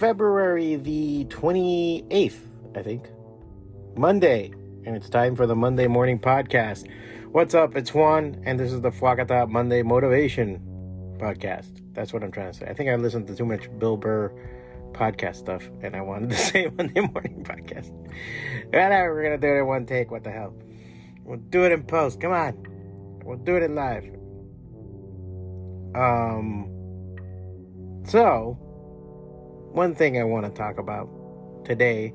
February the 28th, I think. Monday. And it's time for the Monday Morning Podcast. What's up? It's Juan, and this is the Fwacata Monday Motivation Podcast. That's what I'm trying to say. I think I listened to too much Bill Burr podcast stuff, and I wanted to say Monday Morning Podcast. Whatever, we're going to do it in one take. What the hell? We'll do it in post. Come on. We'll do it in live. Um, so, one thing I want to talk about today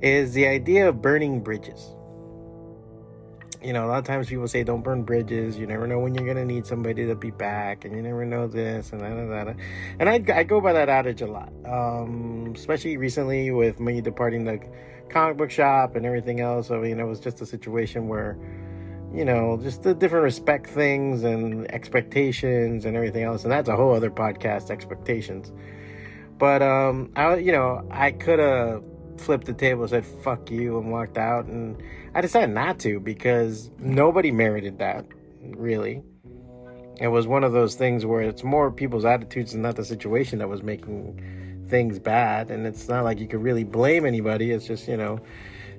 is the idea of burning bridges. You know, a lot of times people say don't burn bridges. You never know when you're going to need somebody to be back, and you never know this and that and that. And I, I go by that adage a lot, um, especially recently with me departing the comic book shop and everything else. I mean, it was just a situation where, you know, just the different respect things and expectations and everything else. And that's a whole other podcast, expectations. But um, I you know I could have flipped the table, said "fuck you" and walked out, and I decided not to because nobody merited that. Really, it was one of those things where it's more people's attitudes and not the situation that was making things bad, and it's not like you could really blame anybody. It's just you know,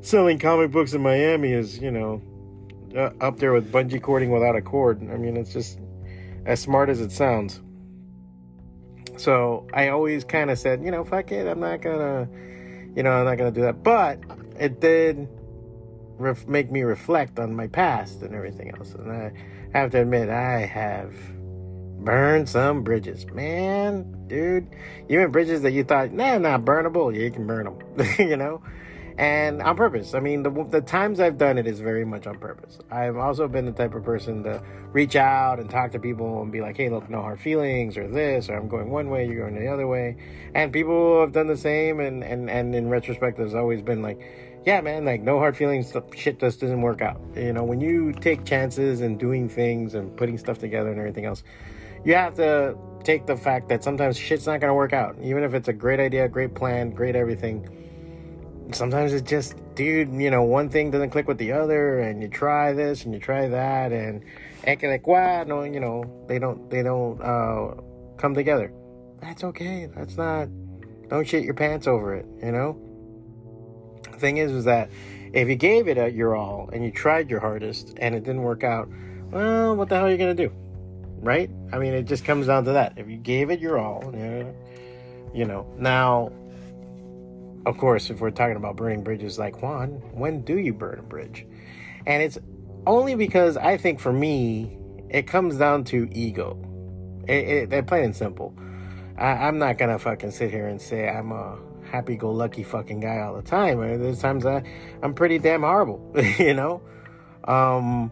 selling comic books in Miami is you know uh, up there with bungee cording without a cord. I mean, it's just as smart as it sounds. So I always kind of said, you know, fuck it, I'm not gonna, you know, I'm not gonna do that. But it did ref- make me reflect on my past and everything else. And I have to admit, I have burned some bridges, man, dude. Even bridges that you thought, nah, not burnable, yeah, you can burn them, you know and on purpose. I mean, the, the times I've done it is very much on purpose. I've also been the type of person to reach out and talk to people and be like, hey, look, no hard feelings or this, or I'm going one way, you're going the other way. And people have done the same. And, and, and in retrospect, there's always been like, yeah, man, like no hard feelings, shit just doesn't work out. You know, when you take chances and doing things and putting stuff together and everything else, you have to take the fact that sometimes shit's not going to work out. Even if it's a great idea, great plan, great everything sometimes it's just, dude, you know, one thing doesn't click with the other, and you try this and you try that, and and like, wow, no, you know, they don't, they don't uh, come together. That's okay. That's not. Don't shit your pants over it. You know. The thing is, is that if you gave it a, your all and you tried your hardest and it didn't work out, well, what the hell are you gonna do? Right? I mean, it just comes down to that. If you gave it your all, you know, you know now of course, if we're talking about burning bridges, like Juan, when do you burn a bridge? And it's only because I think for me, it comes down to ego. It, it, plain and simple. I, am not gonna fucking sit here and say I'm a happy-go-lucky fucking guy all the time. There's times I, I'm pretty damn horrible, you know. Um,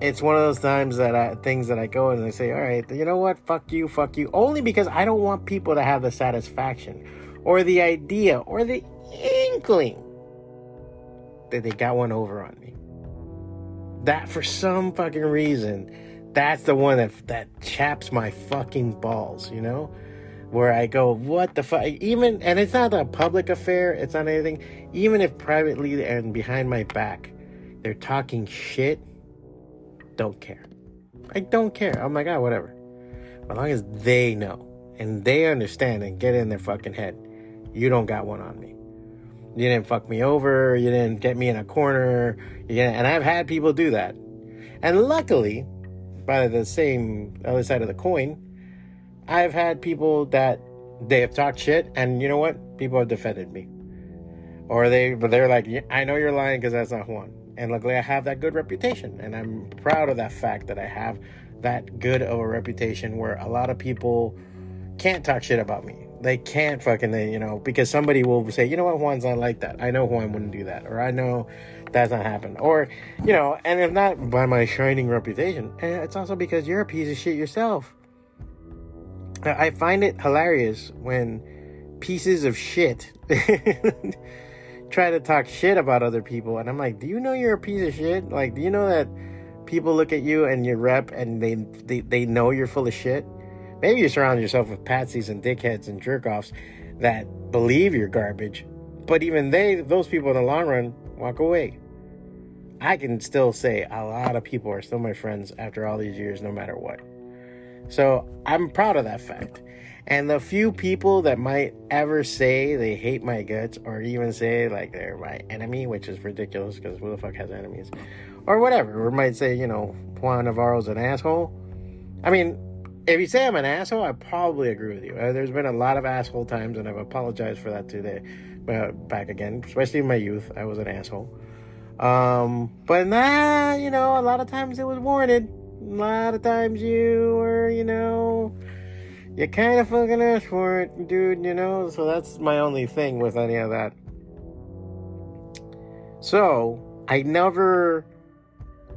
it's one of those times that I, things that I go and I say, all right, you know what? Fuck you, fuck you. Only because I don't want people to have the satisfaction or the idea or the inkling that they got one over on me. That for some fucking reason, that's the one that that chaps my fucking balls, you know? Where I go, what the fuck? Even, and it's not a public affair, it's not anything. Even if privately and behind my back, they're talking shit, don't care. I don't care. Oh I'm like, god, whatever. As long as they know and they understand and get in their fucking head you don't got one on me. You didn't fuck me over. You didn't get me in a corner. and I've had people do that. And luckily, by the same other side of the coin, I've had people that they have talked shit, and you know what? People have defended me, or they, but they're like, I know you're lying because that's not Juan. And luckily, I have that good reputation, and I'm proud of that fact that I have that good of a reputation where a lot of people can't talk shit about me they can't fucking, you know, because somebody will say, you know what, Juan's not like that. I know Juan wouldn't do that, or I know that's not happened, or you know, and if not by my shining reputation, it's also because you're a piece of shit yourself. I find it hilarious when pieces of shit try to talk shit about other people, and I'm like, do you know you're a piece of shit? Like, do you know that people look at you and your rep and they they, they know you're full of shit? Maybe you surround yourself with patsies and dickheads and jerkoffs that believe you're garbage, but even they, those people in the long run, walk away. I can still say a lot of people are still my friends after all these years, no matter what. So I'm proud of that fact. And the few people that might ever say they hate my guts or even say like they're my enemy, which is ridiculous because who the fuck has enemies? Or whatever, or might say, you know, Juan Navarro's an asshole. I mean, if you say I'm an asshole, I probably agree with you. Uh, there's been a lot of asshole times, and I've apologized for that today. Uh, back again, especially in my youth, I was an asshole. Um, but nah, you know, a lot of times it was warranted. A lot of times you were, you know, you kind of fucking asked for it, dude, you know? So that's my only thing with any of that. So, I never,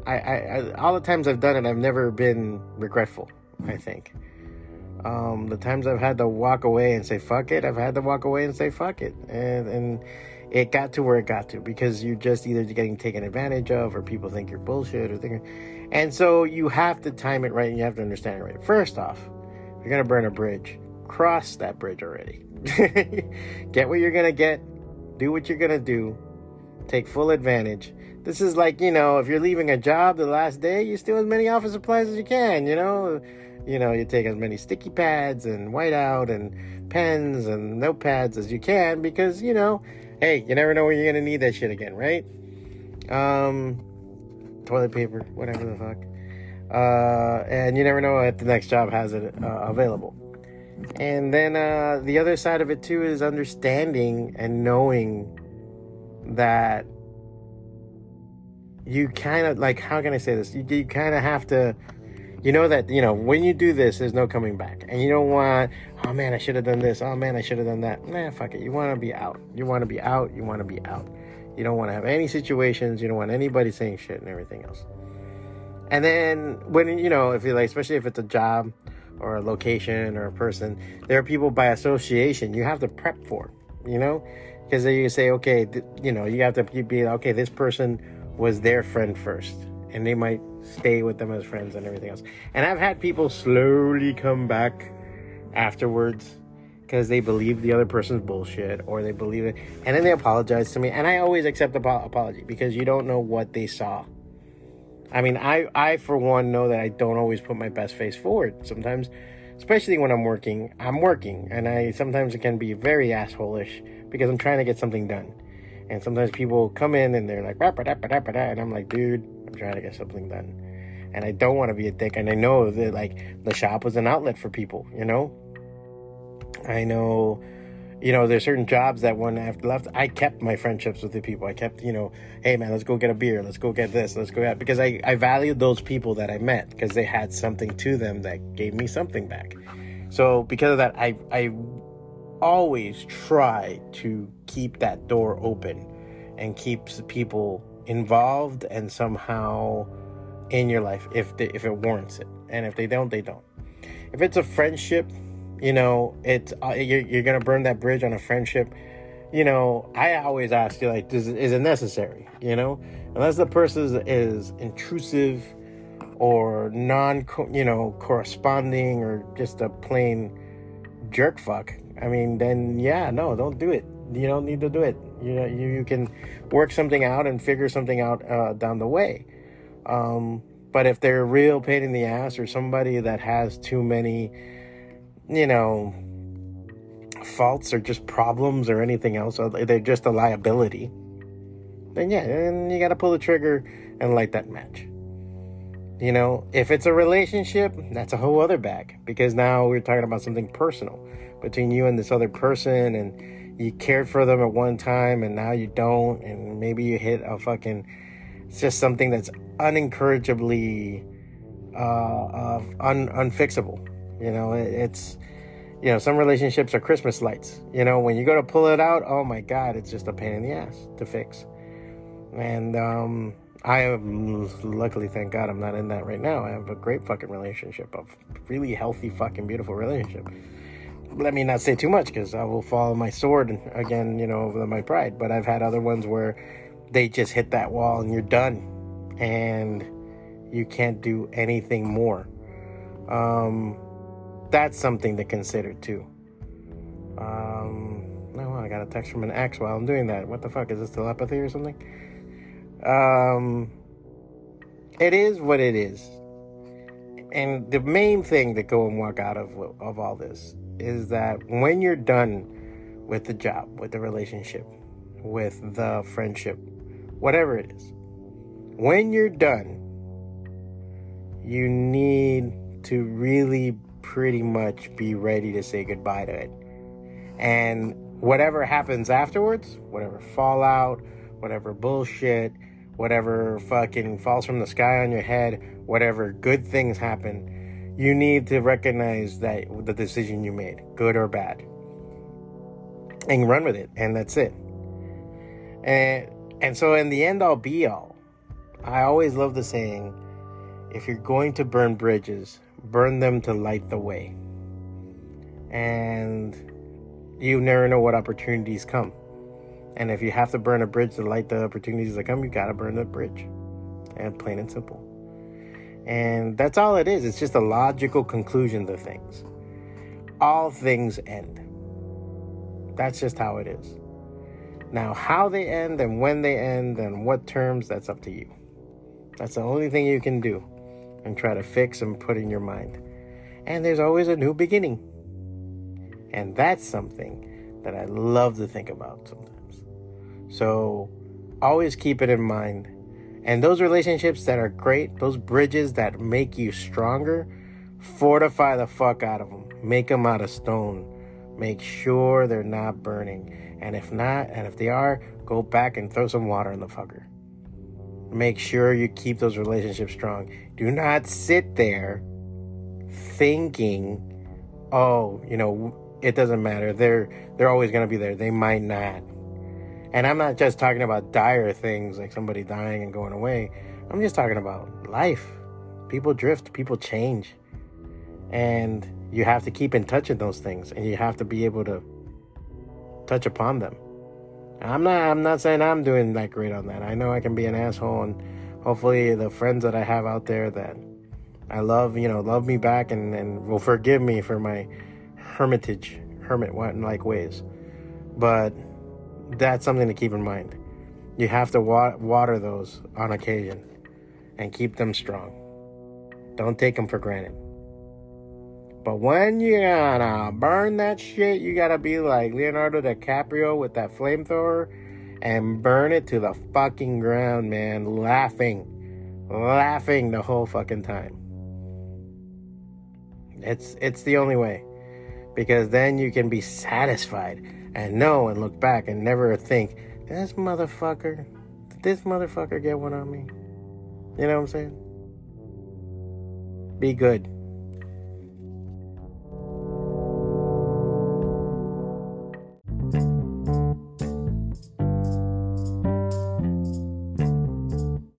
I, I, I all the times I've done it, I've never been regretful. I think. Um, the times I've had to walk away and say fuck it, I've had to walk away and say fuck it, and and it got to where it got to because you're just either getting taken advantage of or people think you're bullshit or thinking, and so you have to time it right and you have to understand it right. First off, you're gonna burn a bridge, cross that bridge already. get what you're gonna get, do what you're gonna do, take full advantage. This is like, you know, if you're leaving a job the last day, you steal as many office supplies as you can, you know? you know, you take as many sticky pads and whiteout and pens and notepads as you can because, you know, hey, you never know when you're going to need that shit again, right? Um, toilet paper, whatever the fuck. Uh, and you never know if the next job has it uh, available. And then uh, the other side of it too is understanding and knowing that you kind of like how can I say this? You, you kind of have to you know that you know when you do this there's no coming back. And you don't want oh man i should have done this. Oh man i should have done that. Nah fuck it. You want to be out. You want to be out. You want to be out. You don't want to have any situations. You don't want anybody saying shit and everything else. And then when you know if you like especially if it's a job or a location or a person there are people by association you have to prep for you know because then you say okay th- you know you have to be okay this person was their friend first and they might stay with them as friends and everything else. And I've had people slowly come back afterwards because they believe the other person's bullshit or they believe it and then they apologize to me and I always accept the apology because you don't know what they saw. I mean, I I for one know that I don't always put my best face forward. Sometimes especially when I'm working, I'm working and I sometimes it can be very assholish because I'm trying to get something done. And sometimes people come in and they're like, and I'm like, dude, I'm trying to get something done. And I don't want to be a dick. And I know that, like, the shop was an outlet for people, you know? I know, you know, there's certain jobs that when I left, I kept my friendships with the people. I kept, you know, hey, man, let's go get a beer. Let's go get this. Let's go get, because I, I valued those people that I met because they had something to them that gave me something back. So because of that, I, I always try to keep that door open and keeps people involved and somehow in your life if they, if it warrants it. And if they don't they don't. If it's a friendship you know it's uh, you're, you're gonna burn that bridge on a friendship you know i always ask you like does, is it necessary you know? Unless the person is, is intrusive or non you know corresponding or just a plain jerk fuck i mean then yeah no don't do it you don't need to do it you know, you, you can work something out and figure something out uh, down the way. Um, but if they're a real pain in the ass or somebody that has too many, you know, faults or just problems or anything else, or they're just a liability, then yeah, and you got to pull the trigger and light that match. You know, if it's a relationship, that's a whole other bag because now we're talking about something personal between you and this other person and you cared for them at one time and now you don't and maybe you hit a fucking it's just something that's unencourageably uh, uh un, unfixable. You know it, it's you know some relationships are christmas lights. You know when you go to pull it out oh my god it's just a pain in the ass to fix. And um i am luckily thank god i'm not in that right now i have a great fucking relationship a really healthy fucking beautiful relationship let me not say too much because I will follow my sword again, you know, over my pride. But I've had other ones where they just hit that wall and you're done, and you can't do anything more. Um, that's something to consider too. Um, no, I got a text from an ex while I'm doing that. What the fuck is this telepathy or something? Um, it is what it is, and the main thing to go and walk out of of all this is that when you're done with the job, with the relationship, with the friendship, whatever it is, when you're done, you need to really pretty much be ready to say goodbye to it. And whatever happens afterwards, whatever fallout, whatever bullshit, whatever fucking falls from the sky on your head, whatever good things happen, you need to recognize that the decision you made, good or bad, and run with it, and that's it. And and so in the end all be all, I always love the saying, if you're going to burn bridges, burn them to light the way. And you never know what opportunities come. And if you have to burn a bridge to light the opportunities that come, you gotta burn the bridge. And plain and simple. And that's all it is. It's just a logical conclusion to things. All things end. That's just how it is. Now, how they end and when they end and what terms, that's up to you. That's the only thing you can do and try to fix and put in your mind. And there's always a new beginning. And that's something that I love to think about sometimes. So always keep it in mind. And those relationships that are great, those bridges that make you stronger, fortify the fuck out of them. Make them out of stone. Make sure they're not burning. And if not, and if they are, go back and throw some water in the fucker. Make sure you keep those relationships strong. Do not sit there thinking, oh, you know, it doesn't matter. They're they're always gonna be there. They might not. And I'm not just talking about dire things like somebody dying and going away. I'm just talking about life. People drift, people change. And you have to keep in touch with those things and you have to be able to touch upon them. I'm not I'm not saying I'm doing that great on that. I know I can be an asshole and hopefully the friends that I have out there that I love, you know, love me back and, and will forgive me for my hermitage, hermit like ways. But that's something to keep in mind. You have to wa- water those on occasion and keep them strong. Don't take them for granted. But when you gotta burn that shit, you gotta be like Leonardo DiCaprio with that flamethrower and burn it to the fucking ground, man. Laughing, laughing the whole fucking time. It's it's the only way, because then you can be satisfied and know and look back and never think, this motherfucker, did this motherfucker get one on me? You know what I'm saying? Be good.